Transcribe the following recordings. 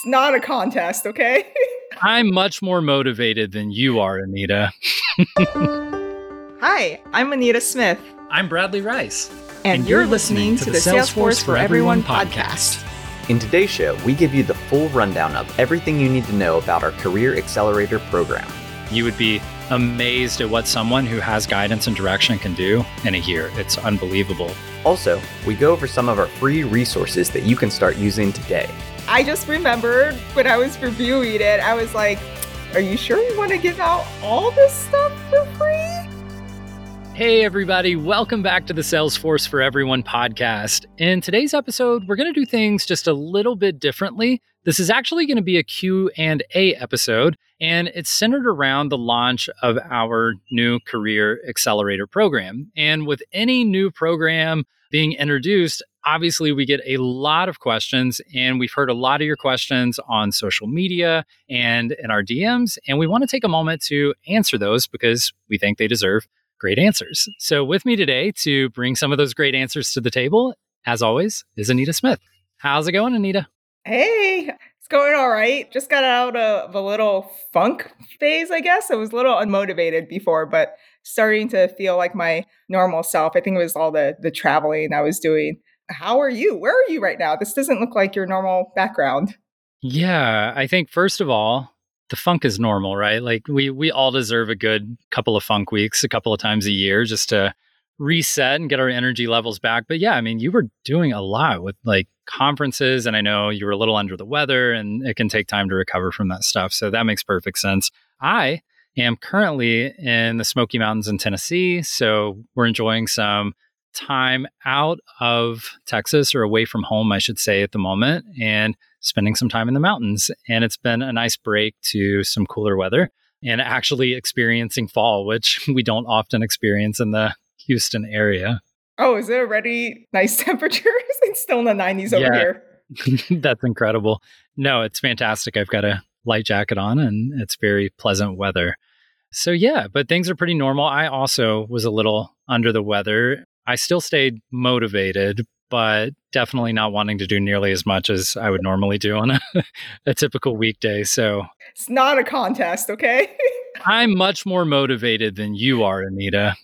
It's not a contest, okay? I'm much more motivated than you are, Anita. Hi, I'm Anita Smith. I'm Bradley Rice. And, you're, listening, to, the Salesforce for Everyone podcast. In today's show, we give you the full rundown of everything you need to know about our Career Accelerator program. You would be amazed at what someone who has guidance and direction can do in a year. It's unbelievable. Also, we go over some of our free resources that you can start using today. I just remembered when I was reviewing it, I was like, are you sure you want to give out all this stuff for free? Hey, everybody, welcome back to the Salesforce for Everyone podcast. In today's episode, we're going to do things just a little bit differently. This is actually going to be a Q&A episode, and it's centered around the launch of our new Career Accelerator program. And with any new program being introduced, obviously we get a lot of questions and we've heard a lot of your questions on social media and in our DMs and we want to take a moment to answer those because we think they deserve great answers. So with me today to bring some of those great answers to the table as always is Anita Smith. How's it going Anita? Hey, it's going all right. Just got out of a little funk phase, I guess. I was a little unmotivated before, but starting to feel like my normal self. I think it was all the the traveling I was doing how are you? Where are you right now? This doesn't look like your normal background. Yeah, I think first of all, the funk is normal, right? Like we we all deserve a good couple of funk weeks a couple of times a year just to reset and get our energy levels back. But yeah, I mean, you were doing a lot with like conferences and I know you were a little under the weather and it can take time to recover from that stuff. So that makes perfect sense. I am currently in the Smoky Mountains in Tennessee, so we're enjoying some time out of Texas or away from home, I should say, at the moment, and spending some time in the mountains. And it's been a nice break to some cooler weather and actually experiencing fall, which we don't often experience in the Houston area. Oh, is it already nice temperatures? it's still in the 90s over yeah. here. That's incredible. No, it's fantastic. I've got a light jacket on and it's very pleasant weather. So, yeah, but things are pretty normal. I also was a little under the weather I still stayed motivated, but definitely not wanting to do nearly as much as I would normally do on a, a typical weekday. So it's not a contest, okay? I'm much more motivated than you are, Anita.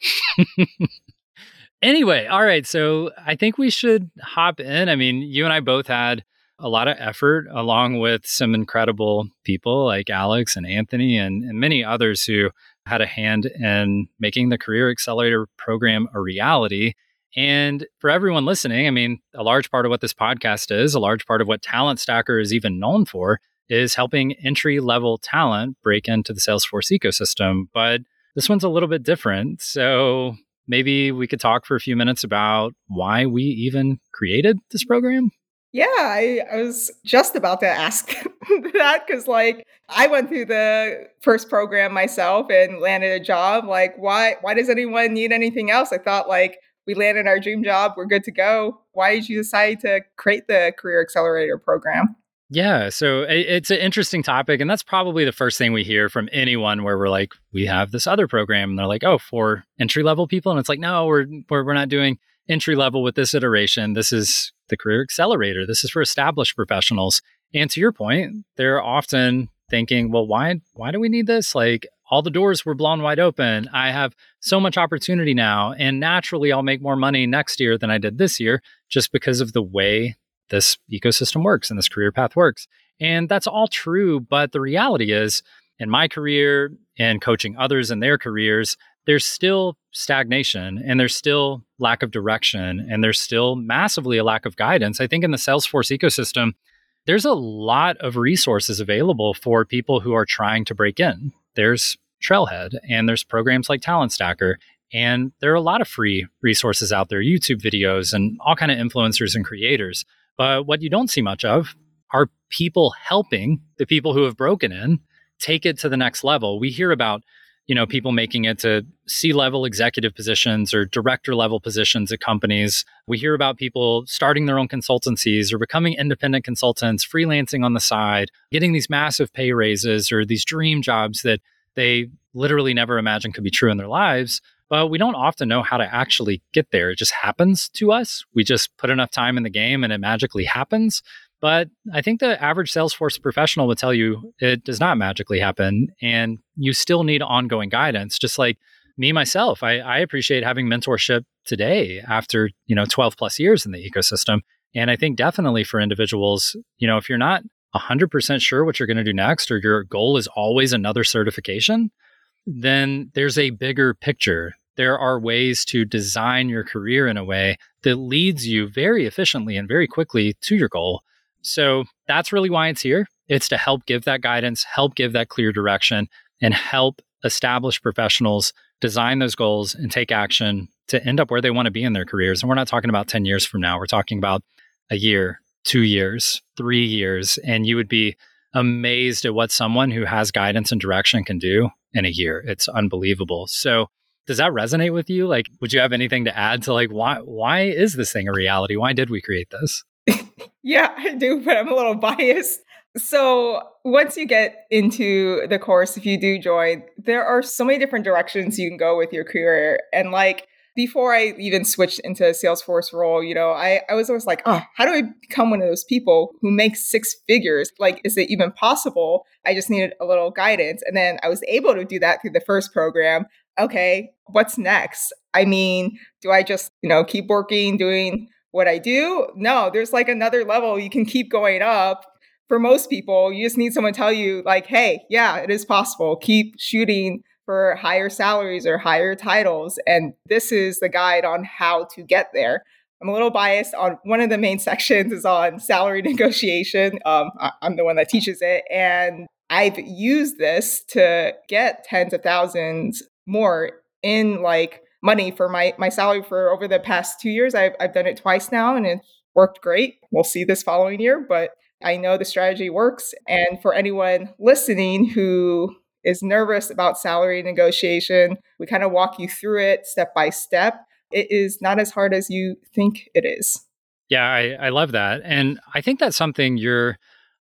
anyway, all right. So I think we should hop in. I mean, you and I both had a lot of effort along with some incredible people like Alex and Anthony and, and many others who had a hand in making the Career Accelerator program a reality. And for everyone listening, I mean, a large part of what this podcast is, a large part of what Talent Stacker is even known for, is helping entry level talent break into the Salesforce ecosystem. But this one's a little bit different. So maybe we could talk for a few minutes about why we even created this program. Yeah, I, I was just about to ask that because, like, I went through the first program myself and landed a job. Like, why? Why does anyone need anything else? I thought, like, we landed our dream job, we're good to go. Why did you decide to create the Career Accelerator program? Yeah, so it's an interesting topic, and that's probably the first thing we hear from anyone where we're like, we have this other program, and they're like, oh, for entry level people, and it's like, no, we're we're, we're not doing entry level with this iteration. This is the Career Accelerator. This is for established professionals. And to your point, they're often thinking, well, why why do we need this? Like all the doors were blown wide open. I have so much opportunity now, and naturally I'll make more money next year than I did this year just because of the way this ecosystem works and this career path works. And that's all true, but the reality is in my career and coaching others in their careers, there's still stagnation and there's still lack of direction and there's still massively a lack of guidance. I think in the Salesforce ecosystem, there's a lot of resources available for people who are trying to break in. There's Trailhead and there's programs like Talent Stacker and there are a lot of free resources out there, YouTube videos and all kind of influencers and creators. But what you don't see much of are people helping the people who have broken in take it to the next level. We hear about you know people making it to c-level executive positions or director level positions at companies. We hear about people starting their own consultancies or becoming independent consultants freelancing on the side getting these massive pay raises or these dream jobs that they literally never imagined could be true in their lives. But we don't often know how to actually get there. It just happens to us. We just put enough time in the game and it magically happens But I think the average Salesforce professional would tell you it does not magically happen. And you still need ongoing guidance, just like me myself. I, I appreciate having mentorship today after, you know, 12 plus years in the ecosystem. And I think definitely for individuals, you know, if you're not 100% sure what you're going to do next or your goal is always another certification, then there's a bigger picture. There are ways to design your career in a way that leads you very efficiently and very quickly to your goal. So that's really why it's here. It's to help give that guidance, help give that clear direction, and help established professionals design those goals and take action to end up where they want to be in their careers. And we're not talking about 10 years from now, we're talking about a year, two years, three years. And you would be amazed at what someone who has guidance and direction can do in a year. It's unbelievable. So, does that resonate with you? Like, would you have anything to add to like why why is this thing a reality? Why did we create this? yeah, I do, but I'm a little biased. So, once you get into the course, if you do join, there are so many different directions you can go with your career. And like before I even switched into a Salesforce role, you know, I, I was always like, oh, how do I become one of those people who makes six figures? Like, is it even possible? I just needed a little guidance. And then I was able to do that through the first program. Okay, what's next? I mean, do I just, you know, keep working, doing what I do? No, there's like another level you can keep going up. For most people, you just need someone to tell you, like, hey, yeah, it is possible. Keep shooting for higher salaries or higher titles. And this is the guide on how to get there. I'm a little biased on one of the main sections is on salary negotiation. Um, I'm the one that teaches it. And I've used this to get tens of thousands more in like money for my, my salary for over the past two years. I've, I've done it twice now and it worked great. We'll see this following year, but I know the strategy works. And for anyone listening who is nervous about salary negotiation. We kind of walk you through it step by step. It is not as hard as you think it is. Yeah, I, I love that. And I think that's something you're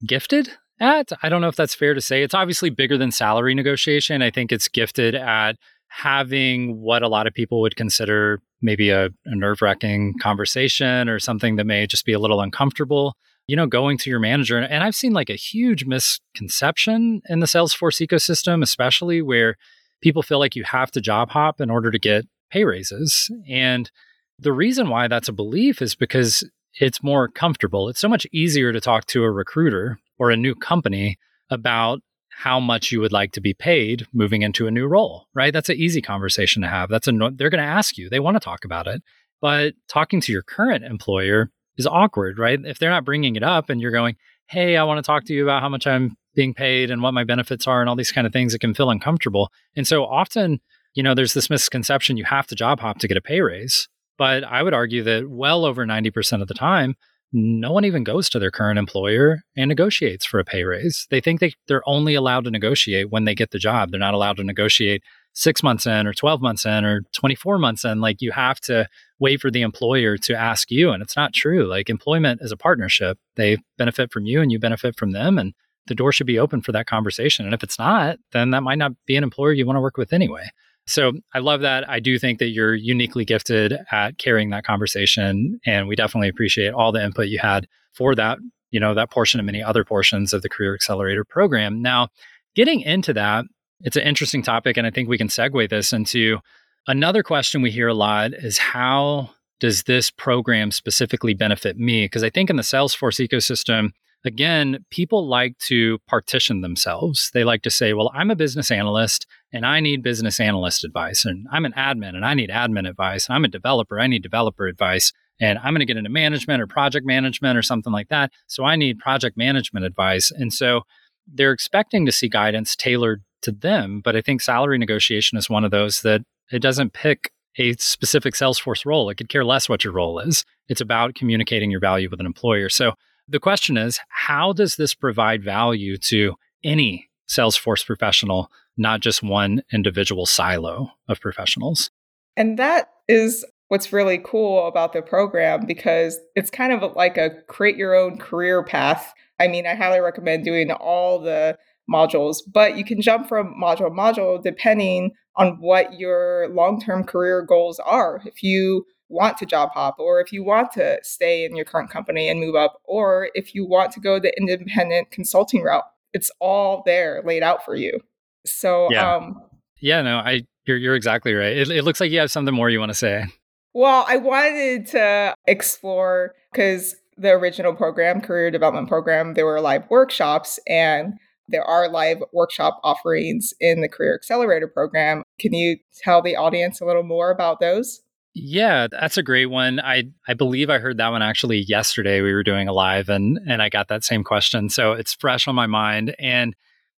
gifted at. I don't know if that's fair to say. It's obviously bigger than salary negotiation. I think it's gifted at having what a lot of people would consider maybe a, a nerve wracking conversation or something that may just be a little uncomfortable you know, going to your manager. And I've seen like a huge misconception in the Salesforce ecosystem, especially where people feel like you have to job hop in order to get pay raises. And the reason why that's a belief is because it's more comfortable. It's so much easier to talk to a recruiter or a new company about how much you would like to be paid moving into a new role, right? That's an easy conversation to have. That's a they're going to ask you. They want to talk about it. But talking to your current employer, is awkward, right? If they're not bringing it up and you're going, hey, I want to talk to you about how much I'm being paid and what my benefits are and all these kind of things, it can feel uncomfortable. And so often, you know, there's this misconception you have to job hop to get a pay raise. But I would argue that well over 90% of the time, no one even goes to their current employer and negotiates for a pay raise. They think they, they're only allowed to negotiate when they get the job. They're not allowed to negotiate six months in or 12 months in or 24 months in. Like you have to wait for the employer to ask you. And it's not true. Like employment is a partnership. They benefit from you and you benefit from them. And the door should be open for that conversation. And if it's not, then that might not be an employer you want to work with anyway. So I love that. I do think that you're uniquely gifted at carrying that conversation. And we definitely appreciate all the input you had for that, you know, that portion and many other portions of the Career Accelerator program. Now, getting into that, it's an interesting topic, and I think we can segue this into another question we hear a lot is how does this program specifically benefit me? Because I think in the Salesforce ecosystem, again, people like to partition themselves. They like to say, well, I'm a business analyst and I need business analyst advice. And I'm an admin and I need admin advice. And I'm a developer, I need developer advice. And I'm going to get into management or project management or something like that. So I need project management advice. And so they're expecting to see guidance tailored to them. But I think salary negotiation is one of those that it doesn't pick a specific Salesforce role. It could care less what your role is. It's about communicating your value with an employer. So the question is, how does this provide value to any Salesforce professional, not just one individual silo of professionals? And that is what's really cool about the program because it's kind of like a create your own career path. I mean, I highly recommend doing all the modules, but you can jump from module to module depending on what your long term career goals are. If you want to job hop or if you want to stay in your current company and move up or if you want to go the independent consulting route it's all there laid out for you. So yeah. um yeah no i you're, you're exactly right. It, it looks like you have something more you want to say. Well i wanted to explore because the original program career development program there were live workshops and there are live workshop offerings in the career accelerator program. Can you tell the audience a little more about those yeah, that's a great one. I I believe I heard that one actually yesterday. We were doing a live and and I got that same question. So it's fresh on my mind. And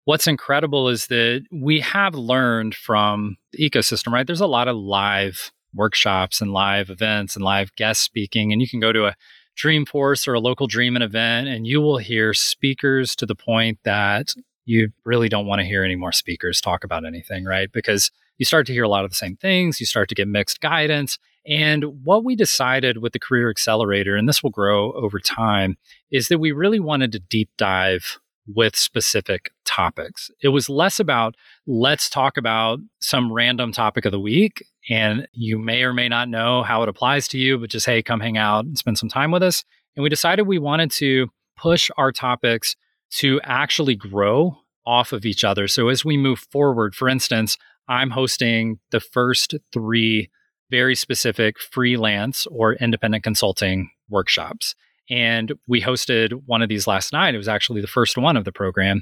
what's incredible is that we have learned from the ecosystem, right? There's a lot of live workshops and live events and live guest speaking. And you can go to a Dreamforce or a local Dreamin' event and you will hear speakers to the point that you really don't want to hear any more speakers talk about anything, right? Because you start to hear a lot of the same things, you start to get mixed guidance. And what we decided with the Career Accelerator, and this will grow over time, is that we really wanted to deep dive with specific topics. It was less about let's talk about some random topic of the week. And you may or may not know how it applies to you, but just, hey, come hang out and spend some time with us. And we decided we wanted to push our topics to actually grow off of each other. So as we move forward, for instance, I'm hosting the first three very specific freelance or independent consulting workshops. And we hosted one of these last night. It was actually the first one of the program.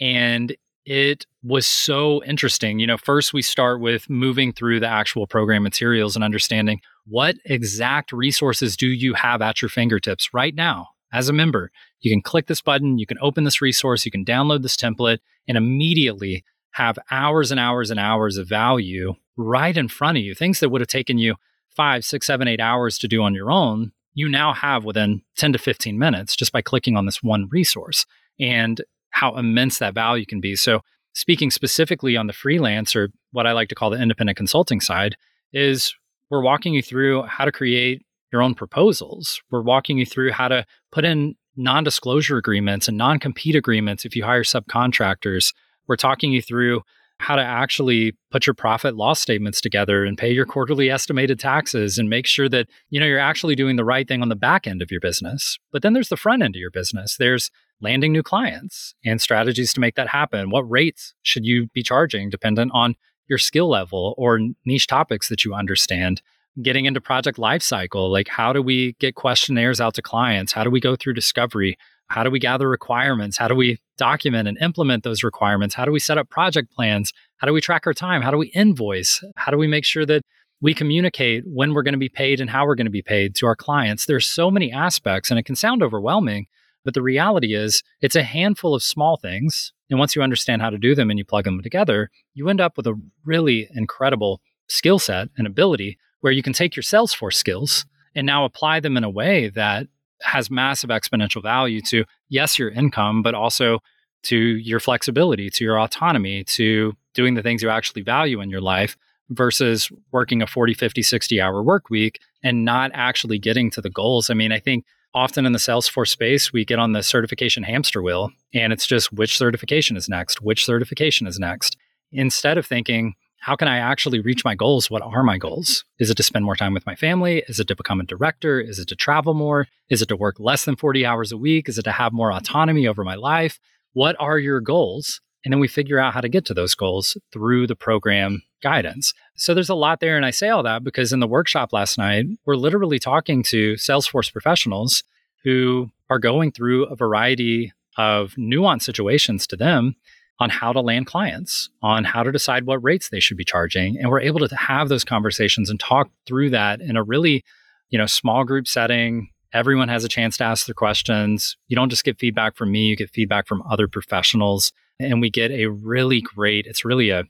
And it was so interesting. You know, first we start with moving through the actual program materials and understanding what exact resources do you have at your fingertips right now as a member. You can click this button, you can open this resource, you can download this template, and immediately have hours and hours and hours of value right in front of you. Things that would have taken you five, six, seven, eight hours to do on your own, you now have within 10 to 15 minutes just by clicking on this one resource and how immense that value can be. So, speaking specifically on the freelance or what I like to call the independent consulting side, is we're walking you through how to create your own proposals. We're walking you through how to put in non disclosure agreements and non compete agreements if you hire subcontractors. We're talking you through how to actually put your profit loss statements together and pay your quarterly estimated taxes and make sure that you know you're actually doing the right thing on the back end of your business. But then there's the front end of your business. There's landing new clients and strategies to make that happen. What rates should you be charging dependent on your skill level or niche topics that you understand? Getting into project lifecycle like how do we get questionnaires out to clients? How do we go through discovery? How do we gather requirements? How do we document and implement those requirements? How do we set up project plans? How do we track our time? How do we invoice? How do we make sure that we communicate when we're going to be paid and how we're going to be paid to our clients? There's so many aspects and it can sound overwhelming, but the reality is it's a handful of small things. And once you understand how to do them and you plug them together, you end up with a really incredible skill set and ability where you can take your Salesforce skills and now apply them in a way that has massive exponential value to, yes, your income, but also to your flexibility, to your autonomy, to doing the things you actually value in your life versus working a 40, 50, 60 hour work week and not actually getting to the goals. I mean, I think often in the Salesforce space, we get on the certification hamster wheel and it's just which certification is next, which certification is next. Instead of thinking, how can I actually reach my goals? What are my goals? Is it to spend more time with my family? Is it to become a director? Is it to travel more? Is it to work less than 40 hours a week? Is it to have more autonomy over my life? What are your goals? And then we figure out how to get to those goals through the program guidance. So there's a lot there. And I say all that because in the workshop last night, we're literally talking to Salesforce professionals who are going through a variety of nuanced situations to them on how to land clients, on how to decide what rates they should be charging. And we're able to have those conversations and talk through that in a really, you know, small group setting. Everyone has a chance to ask their questions. You don't just get feedback from me, you get feedback from other professionals. And we get a really great, it's really a,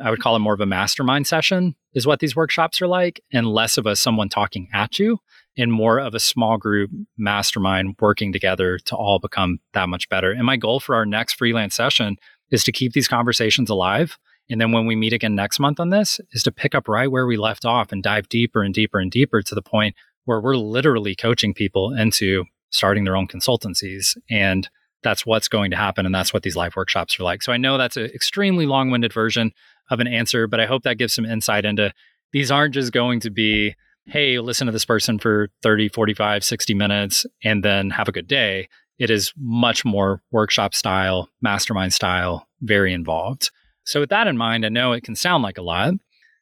I would call it more of a mastermind session, is what these workshops are like, and less of a someone talking at you and more of a small group mastermind working together to all become that much better. And my goal for our next freelance session is to keep these conversations alive. And then when we meet again next month on this, is to pick up right where we left off and dive deeper and deeper and deeper to the point where we're literally coaching people into starting their own consultancies. And that's what's going to happen. And that's what these live workshops are like. So I know that's an extremely long winded version of an answer, but I hope that gives some insight into these aren't just going to be hey, listen to this person for 30, 45, 60 minutes and then have a good day. It is much more workshop style, mastermind style, very involved. So, with that in mind, I know it can sound like a lot.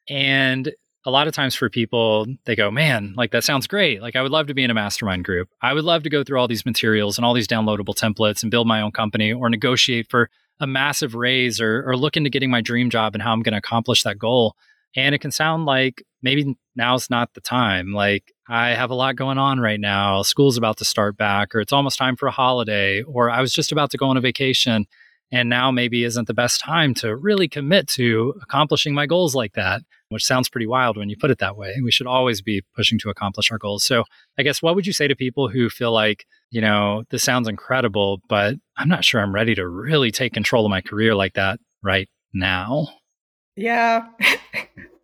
And a lot of times for people, they go, man, like that sounds great. Like I would love to be in a mastermind group. I would love to go through all these materials and all these downloadable templates and build my own company or negotiate for a massive raise or, or look into getting my dream job and how I'm going to accomplish that goal. And it can sound like maybe now's not the time. Like I have a lot going on right now. School's about to start back, or it's almost time for a holiday, or I was just about to go on a vacation. And now maybe isn't the best time to really commit to accomplishing my goals like that, which sounds pretty wild when you put it that way. We should always be pushing to accomplish our goals. So, I guess what would you say to people who feel like, you know, this sounds incredible, but I'm not sure I'm ready to really take control of my career like that right now? Yeah.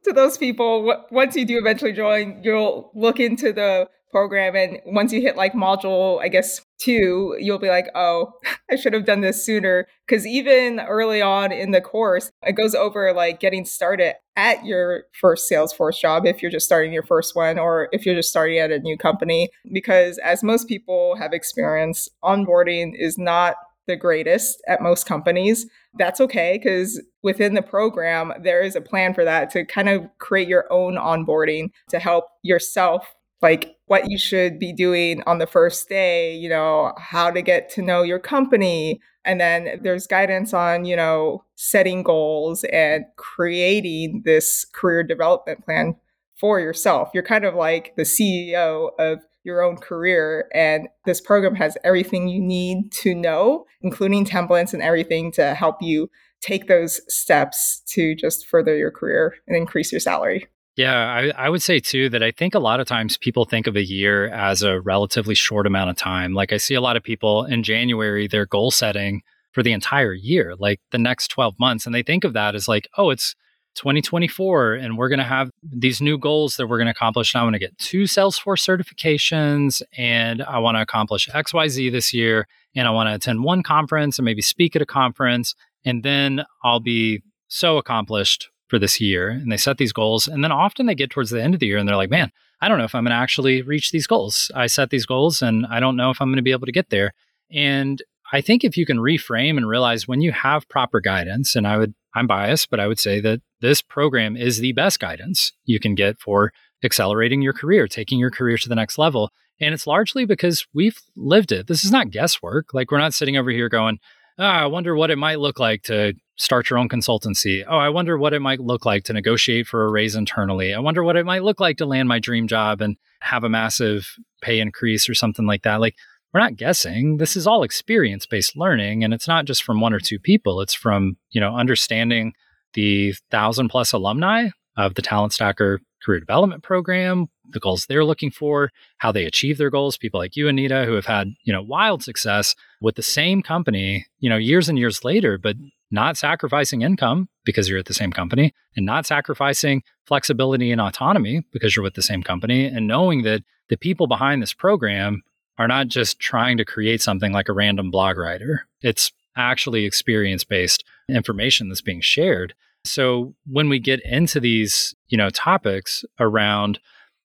to those people, once you do eventually join, you'll look into the program. And once you hit like module, I guess two, you'll be like, oh, I should have done this sooner. Cause even early on in the course, it goes over like getting started at your first Salesforce job if you're just starting your first one or if you're just starting at a new company. Because as most people have experienced, onboarding is not the greatest at most companies. That's okay because within the program, there is a plan for that to kind of create your own onboarding to help yourself like what you should be doing on the first day, you know, how to get to know your company. And then there's guidance on, you know, setting goals and creating this career development plan for yourself. You're kind of like the CEO of your own career. And this program has everything you need to know, including templates and everything to help you take those steps to just further your career and increase your salary. Yeah, I, I, would say too that I think a lot of times people think of a year as a relatively short amount of time. Like I see a lot of people in January, they're goal setting for the entire year, like the next 12 months. And they think of that as like, oh, it's 2024 and we're going to have these new goals that we're going to accomplish. And i want to get two salesforce certifications and i want to accomplish xyz this year and i want to attend one conference and maybe speak at a conference and then i'll be so accomplished for this year. And they set these goals and then often they get towards the end of the year and they're like man i don't know if i'm going to actually reach these goals. I set these goals and i don't know if i'm going to be able to get there. And i think if you can reframe and realize when you have proper guidance and i would i'm biased but i would say that this program is the best guidance you can get for accelerating your career, taking your career to the next level. And it's largely because we've lived it. This is not guesswork. Like we're not sitting over here going, oh, I wonder what it might look like to start your own consultancy. Oh, I wonder what it might look like to negotiate for a raise internally. I wonder what it might look like to land my dream job and have a massive pay increase or something like that. Like we're not guessing. This is all experience based learning. And it's not just from one or two people. It's from, you know, understanding the thousand plus alumni of the Talent Stacker career development program, the goals they're looking for, how they achieve their goals. People like you, Anita, who have had, you know, wild success with the same company, you know, years and years later, but not sacrificing income because you're at the same company and not sacrificing flexibility and autonomy because you're with the same company and knowing that the people behind this program are not just trying to create something like a random blog writer. It's actually experience based information that's being shared. So when we get into these, you know, topics around,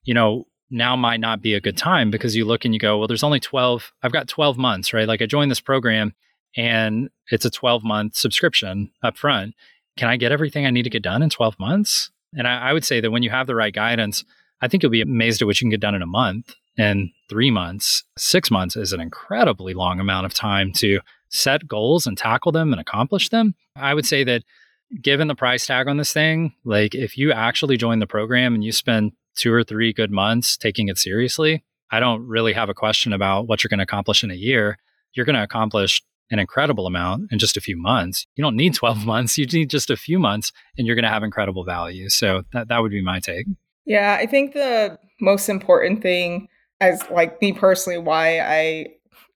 you know, now might not be a good time because you look and you go, well, there's only 12, I've got 12 months, right? Like I joined this program and it's a 12 month subscription up front. Can I get everything I need to get done in 12 months? And I, I would say that when you have the right guidance, I think you'll be amazed at what you can get done in a month and three months. Six months is an incredibly long amount of time to set goals and tackle them and accomplish them. I would say that given the price tag on this thing, like if you actually join the program and you spend two or three good months taking it seriously, I don't really have a question about what you're going to accomplish in a year. You're going to accomplish an incredible amount in just a few months. You don't need 12 months, you need just a few months and you're going to have incredible value. So that, that would be my take. Yeah, I think the most important thing as like me personally why I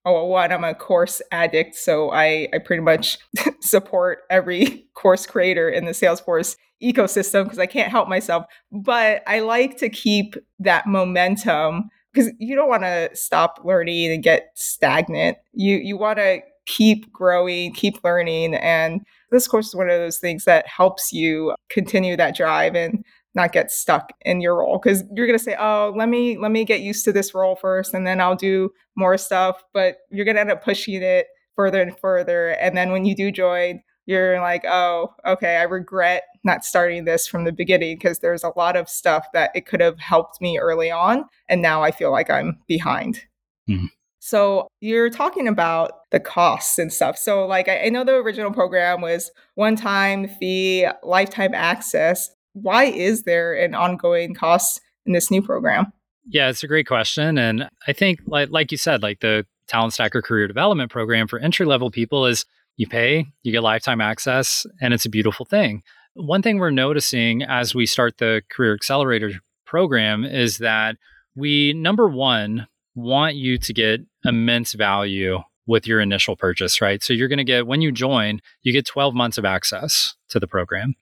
oh one i'm a course addict so i i pretty much support every course creator in the salesforce ecosystem because i can't help myself. But i like to keep that momentum because you don't want to stop learning and get stagnant. You you want to keep growing keep learning and this course is one of those things that helps you continue that drive and not get stuck in your role because you're going to say oh let me let me get used to this role first and then i'll do more stuff but you're going to end up pushing it further and further and then when you do join you're like oh okay i regret not starting this from the beginning because there's a lot of stuff that it could have helped me early on and now i feel like i'm behind mm-hmm. So you're talking about the costs and stuff. So like I, I know the original program was one time fee, lifetime access. Why is there an ongoing cost in this new program? Yeah, it's a great question. And I think like like you said, like the Talent Stacker career development program for entry level people is you pay, you get lifetime access, and it's a beautiful thing. One thing we're noticing as we start the Career Accelerator program is that we, number one, want you to get immense value with your initial purchase, right? So you're going to get, when you join, you get 12 months of access to the program.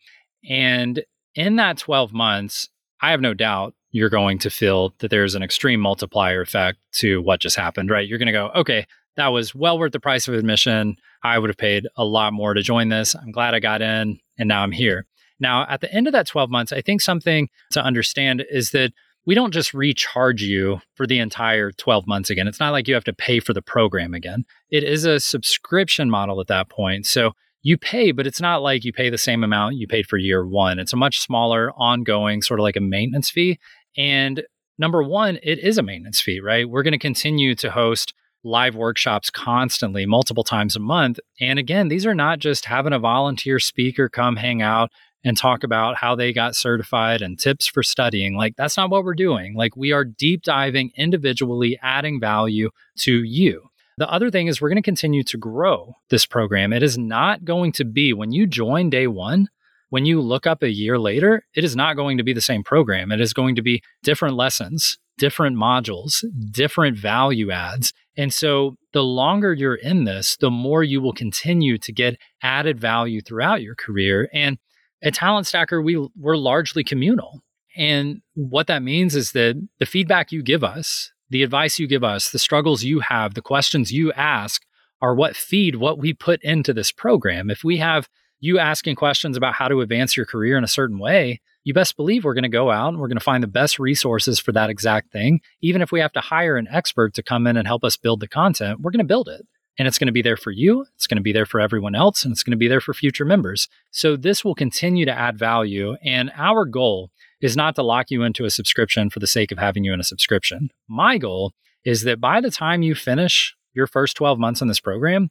And in that 12 months, I have no doubt you're going to feel that there's an extreme multiplier effect to what just happened, right? You're going to go, okay, that was well worth the price of admission. I would have paid a lot more to join this. I'm glad I got in and now I'm here. Now, at the end of that 12 months, I think something to understand is that we don't just recharge you for the entire 12 months again. It's not like you have to pay for the program again. It is a subscription model at that point. So you pay, but it's not like you pay the same amount you paid for year one. It's a much smaller, ongoing, sort of like a maintenance fee. And number one, it is a maintenance fee, right? We're going to continue to host live workshops constantly, multiple times a month. And again, these are not just having a volunteer speaker come hang out and talk about how they got certified and tips for studying. Like, that's not what we're doing. Like, we are deep diving individually, adding value to you. The other thing is, we're going to continue to grow this program. It is not going to be when you join day one, when you look up a year later, it is not going to be the same program. It is going to be different lessons, different modules, different value adds. And so the longer you're in this, the more you will continue to get added value throughout your career. And at Talent Stacker, we we're largely communal. And what that means is that the feedback you give us, the advice you give us, the struggles you have, the questions you ask are what feed what we put into this program. If we have you asking questions about how to advance your career in a certain way, you best believe we're going to go out and we're going to find the best resources for that exact thing. Even if we have to hire an expert to come in and help us build the content, we're going to build it and it's going to be there for you. It's going to be there for everyone else, and it's going to be there for future members. So this will continue to add value. And our goal is not to lock you into a subscription for the sake of having you in a subscription. My goal is that by the time you finish your first 12 months in this program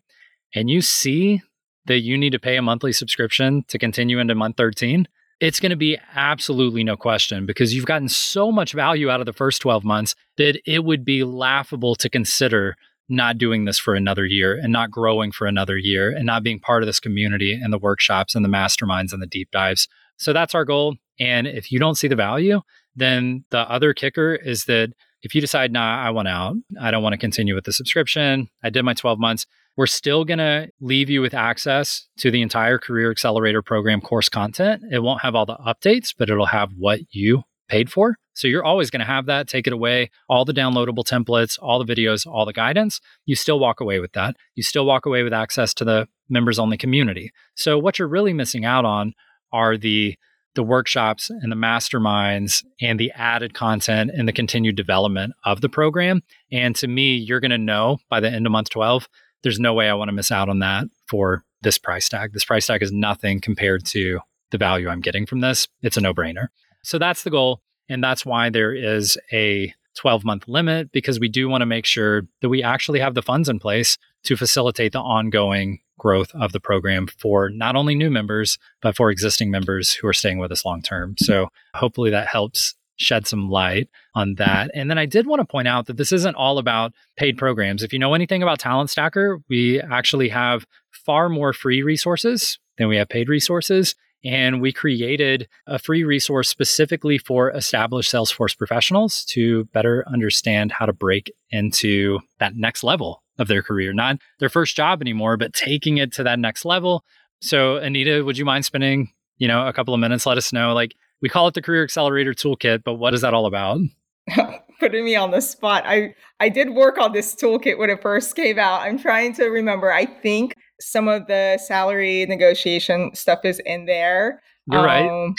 and you see that you need to pay a monthly subscription to continue into month 13, it's going to be absolutely no question because you've gotten so much value out of the first 12 months that it would be laughable to consider not doing this for another year and not growing for another year and not being part of this community and the workshops and the masterminds and the deep dives. So that's our goal. And if you don't see the value, then the other kicker is that if you decide, nah, I want out, I don't want to continue with the subscription, I did my 12 months, we're still going to leave you with access to the entire Career Accelerator program course content. It won't have all the updates, but it'll have what you paid for. So you're always going to have that. Take it away, all the downloadable templates, all the videos, all the guidance. You still walk away with that. You still walk away with access to the members only community. So what you're really missing out on are the the workshops and the masterminds and the added content and the continued development of the program. And to me, you're going to know by the end of month 12, there's no way I want to miss out on that for this price tag. This price tag is nothing compared to the value I'm getting from this. It's a no brainer. So that's the goal. And that's why there is a 12 month limit because we do want to make sure that we actually have the funds in place to facilitate the ongoing growth of the program for not only new members, but for existing members who are staying with us long term. Mm-hmm. So hopefully that helps shed some light on that. And then I did want to point out that this isn't all about paid programs. If you know anything about Talent Stacker, we actually have far more free resources than we have paid resources. And we created a free resource specifically for established Salesforce professionals to better understand how to break into that next level of their career, not their first job anymore, but taking it to that next level. So, Anita, would you mind spending, you know, a couple of minutes? Let us know. Like, we call it the Career Accelerator Toolkit, but what is that all about? Putting me on the spot. I I did work on this toolkit when it first came out. I'm trying to remember. I think some of the salary negotiation stuff is in there. You're um,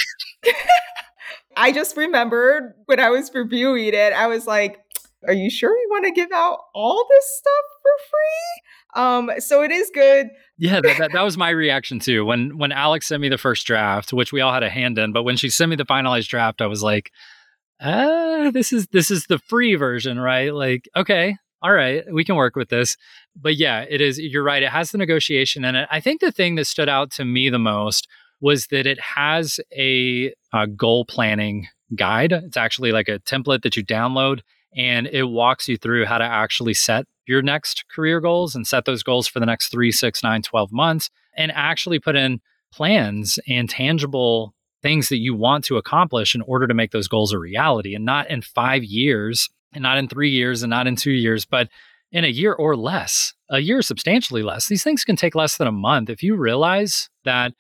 right. I just remembered when I was reviewing it, I was like, are you sure you want to give out all this stuff for free? Um, so it is good. Yeah, that, that, that, was my reaction too. When when Alex sent me the first draft, which we all had a hand in, but when she sent me the finalized draft, I was like, ah, this is this is the free version, right? Like, okay, all right, we can work with this. But yeah, it is. You're right. It has the negotiation in it. I think the thing that stood out to me the most was that it has a, a goal planning guide. It's actually like a template that you download and it walks you through how to actually set your next career goals and set those goals for the next three, six, nine, 12 months and actually put in plans and tangible things that you want to accomplish in order to make those goals a reality and not in five years and not in three years and not in two years, but in a year or less, a year substantially less. These things can take less than a month. If you realize that,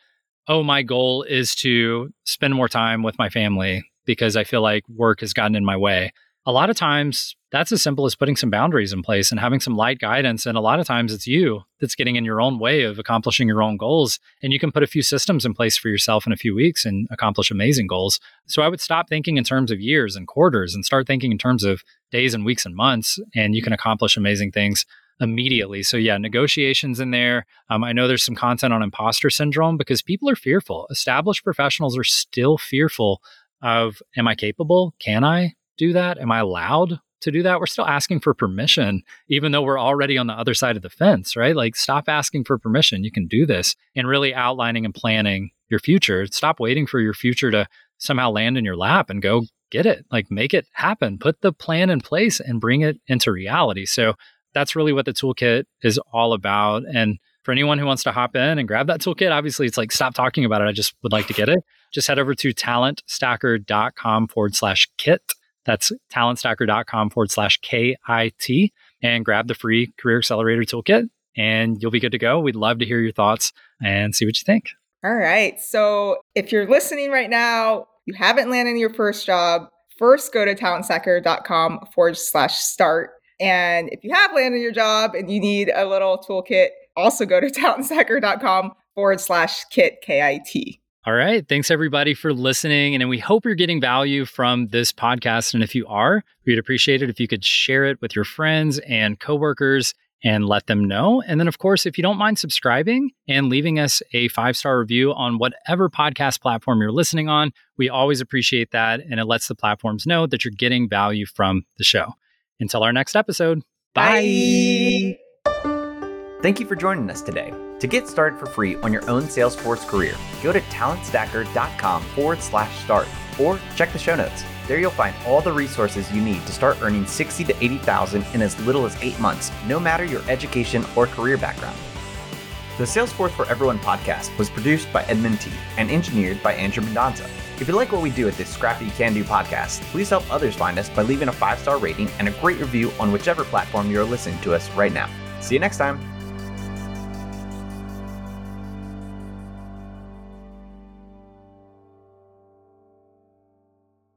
oh, my goal is to spend more time with my family because I feel like work has gotten in my way. A lot of times that's as simple as putting some boundaries in place and having some light guidance. And a lot of times it's you that's getting in your own way of accomplishing your own goals. And you can put a few systems in place for yourself in a few weeks and accomplish amazing goals. So I would stop thinking in terms of years and quarters and start thinking in terms of days and weeks and months. And you can accomplish amazing things immediately. So yeah, negotiations in there. Um, I know there's some content on imposter syndrome because people are fearful. Established professionals are still fearful of, am I capable? Can I do that? Am I allowed to do that, we're still asking for permission, even though we're already on the other side of the fence, right? Like, stop asking for permission. You can do this and really outlining and planning your future. Stop waiting for your future to somehow land in your lap and go get it. Like, make it happen. Put the plan in place and bring it into reality. So, that's really what the toolkit is all about. And for anyone who wants to hop in and grab that toolkit, obviously it's like stop talking about it. I just would like to get it. Just head over to talentstacker.com forward slash kit that's talentstacker.com forward slash KIT and grab the free Career Accelerator Toolkit and you'll be good to go. We'd love to hear your thoughts and see what you think. All right. So if you're listening right now, you haven't landed your first job, first go to talentstacker.com forward slash start. And if you have landed your job and you need a little toolkit, also go to talentstacker.com forward slash kit, K I T. All right. Thanks everybody for listening. And we hope you're getting value from this podcast. And if you are, we'd appreciate it if you could share it with your friends and coworkers and let them know. And then, of course, if you don't mind subscribing and leaving us a five star review on whatever podcast platform you're listening on, we always appreciate that. And it lets the platforms know that you're getting value from the show. Until our next episode, bye. bye. Thank you for joining us today. To get started for free on your own Salesforce career, go to talentstacker.com forward slash start or check the show notes. There you'll find all the resources you need to start earning 60 to 80,000 in as little as 8 months, no matter your education or career background. The Salesforce for Everyone podcast was produced by Edmund T and engineered by Andrew Mendonza. If you like what we do at this scrappy can do podcast, please help others find us by leaving a five star rating and a great review on whichever platform you're listening to us right now. See you next time.